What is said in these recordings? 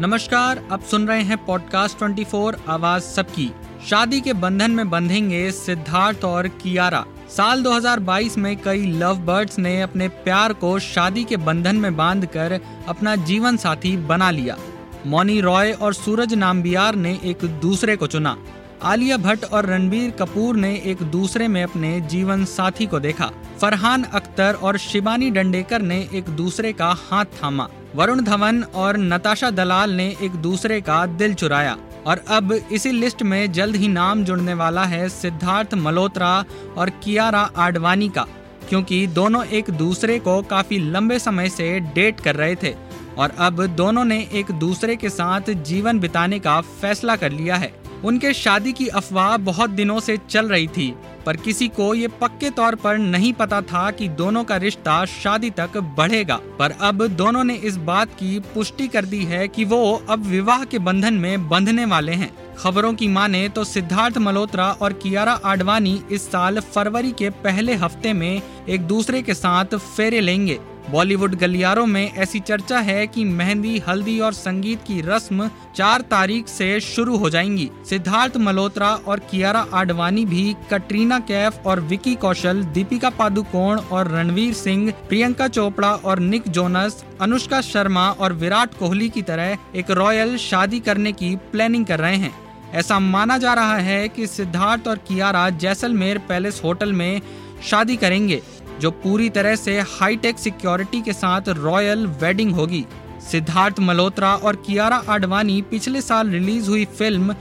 नमस्कार, आप सुन रहे हैं पॉडकास्ट 24 आवाज़ सबकी। शादी के बंधन में बंधेंगे सिद्धार्थ और कियारा। साल 2022 में कई लव बर्ड्स ने अपने प्यार को शादी के बंधन में बांधकर अपना जीवन साथी बना लिया। मौनी रॉय और सूरज नाम्बियार ने एक दूसरे को चुना। आलिया भट्ट और रणबीर कपूर ने एक दूसरे में अपने जीवन साथी को देखा। फरहान अख्तर और शिबानी डंडेकर ने एक दूसरे का हाथ थामा। वरुण धवन और नताशा दलाल ने एक दूसरे का दिल चुराया। और अब इसी लिस्ट में जल्द ही नाम जुड़ने वाला है सिद्धार्थ मल्होत्रा और कियारा आडवाणी का, क्योंकि दोनों एक दूसरे को काफ़ी लंबे समय से डेट कर रहे थे। और अब दोनों ने एक दूसरे के साथ जीवन बिताने का फैसला कर लिया है। उनके शादी की अफवाह बहुत दिनों से चल रही थी। पर किसी को ये पक्के तौर पर नहीं पता था कि दोनों का रिश्ता शादी तक बढ़ेगा। पर अब दोनों ने इस बात की पुष्टि कर दी है कि वो अब विवाह के बंधन में बंधने वाले हैं। खबरों की माने तो सिद्धार्थ मल्होत्रा और कियारा आडवाणी इस साल फरवरी के पहले हफ़्ते में एक दूसरे के साथ फेरे लेंगे। बॉलीवुड गलियारों में ऐसी चर्चा है कि मेहंदी, हल्दी और संगीत की रस्म चार तारीख से शुरू हो जाएँगी। सिद्धार्थ मल्होत्रा और कियारा आडवाणी भी, कटरीना कैफ और विकी कौशल, दीपिका पादुकोण और रणवीर सिंह, प्रियंका चोपड़ा और निक जोनस, अनुष्का शर्मा और विराट कोहली की तरह एक रॉयल शादी करने की प्लानिंग कर रहे हैं। ऐसा माना जा रहा है कि सिद्धार्थ और कियारा जैसलमेर पैलेस होटल में शादी करेंगे। जो पूरी तरह से हाईटेक सिक्योरिटी के साथ रॉयल वेडिंग होगी। सिद्धार्थ मल्होत्रा और कियारा आडवाणी पिछले साल रिलीज़ हुई फ़िल्म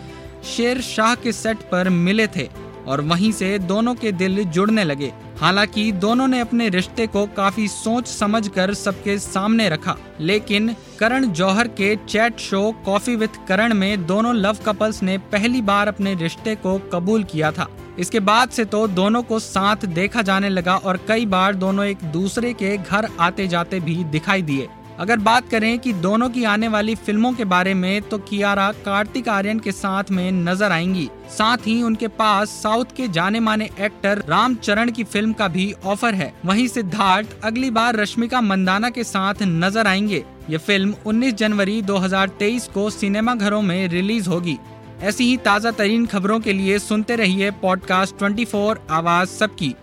शेर शाह के सेट पर मिले थे और वहीं से दोनों के दिल जुड़ने लगे। हालाँकि दोनों ने अपने रिश्ते को काफ़ी सोच समझकर सबके सामने रखा। लेकिन करण जौहर के chat show coffee with Karan में दोनों लव कपल्स ने पहली बार अपने रिश्ते को कबूल किया था। इसके बाद से तो दोनों को साथ देखा जाने लगा और कई बार दोनों एक दूसरे के घर आते जाते भी दिखाई दिए। अगर बात करें कि दोनों की आने वाली फ़िल्मों के बारे में तो कियारा कार्तिक आर्यन के साथ में नज़र आएँगी। साथ ही उनके पास साउथ के जाने माने एक्टर रामचरण की फ़िल्म का भी ऑफ़र है। वहीं सिद्धार्थ अगली बार रश्मिका मंदाना के साथ नज़र आएँगे। ये फ़िल्म 19 जनवरी 2023 को सिनेमा घरों में रिलीज़ होगी। ऐसी ही ताज़ा तरीन खबरों के लिए सुनते रहिए पॉडकास्ट 24 आवाज़ सबकी।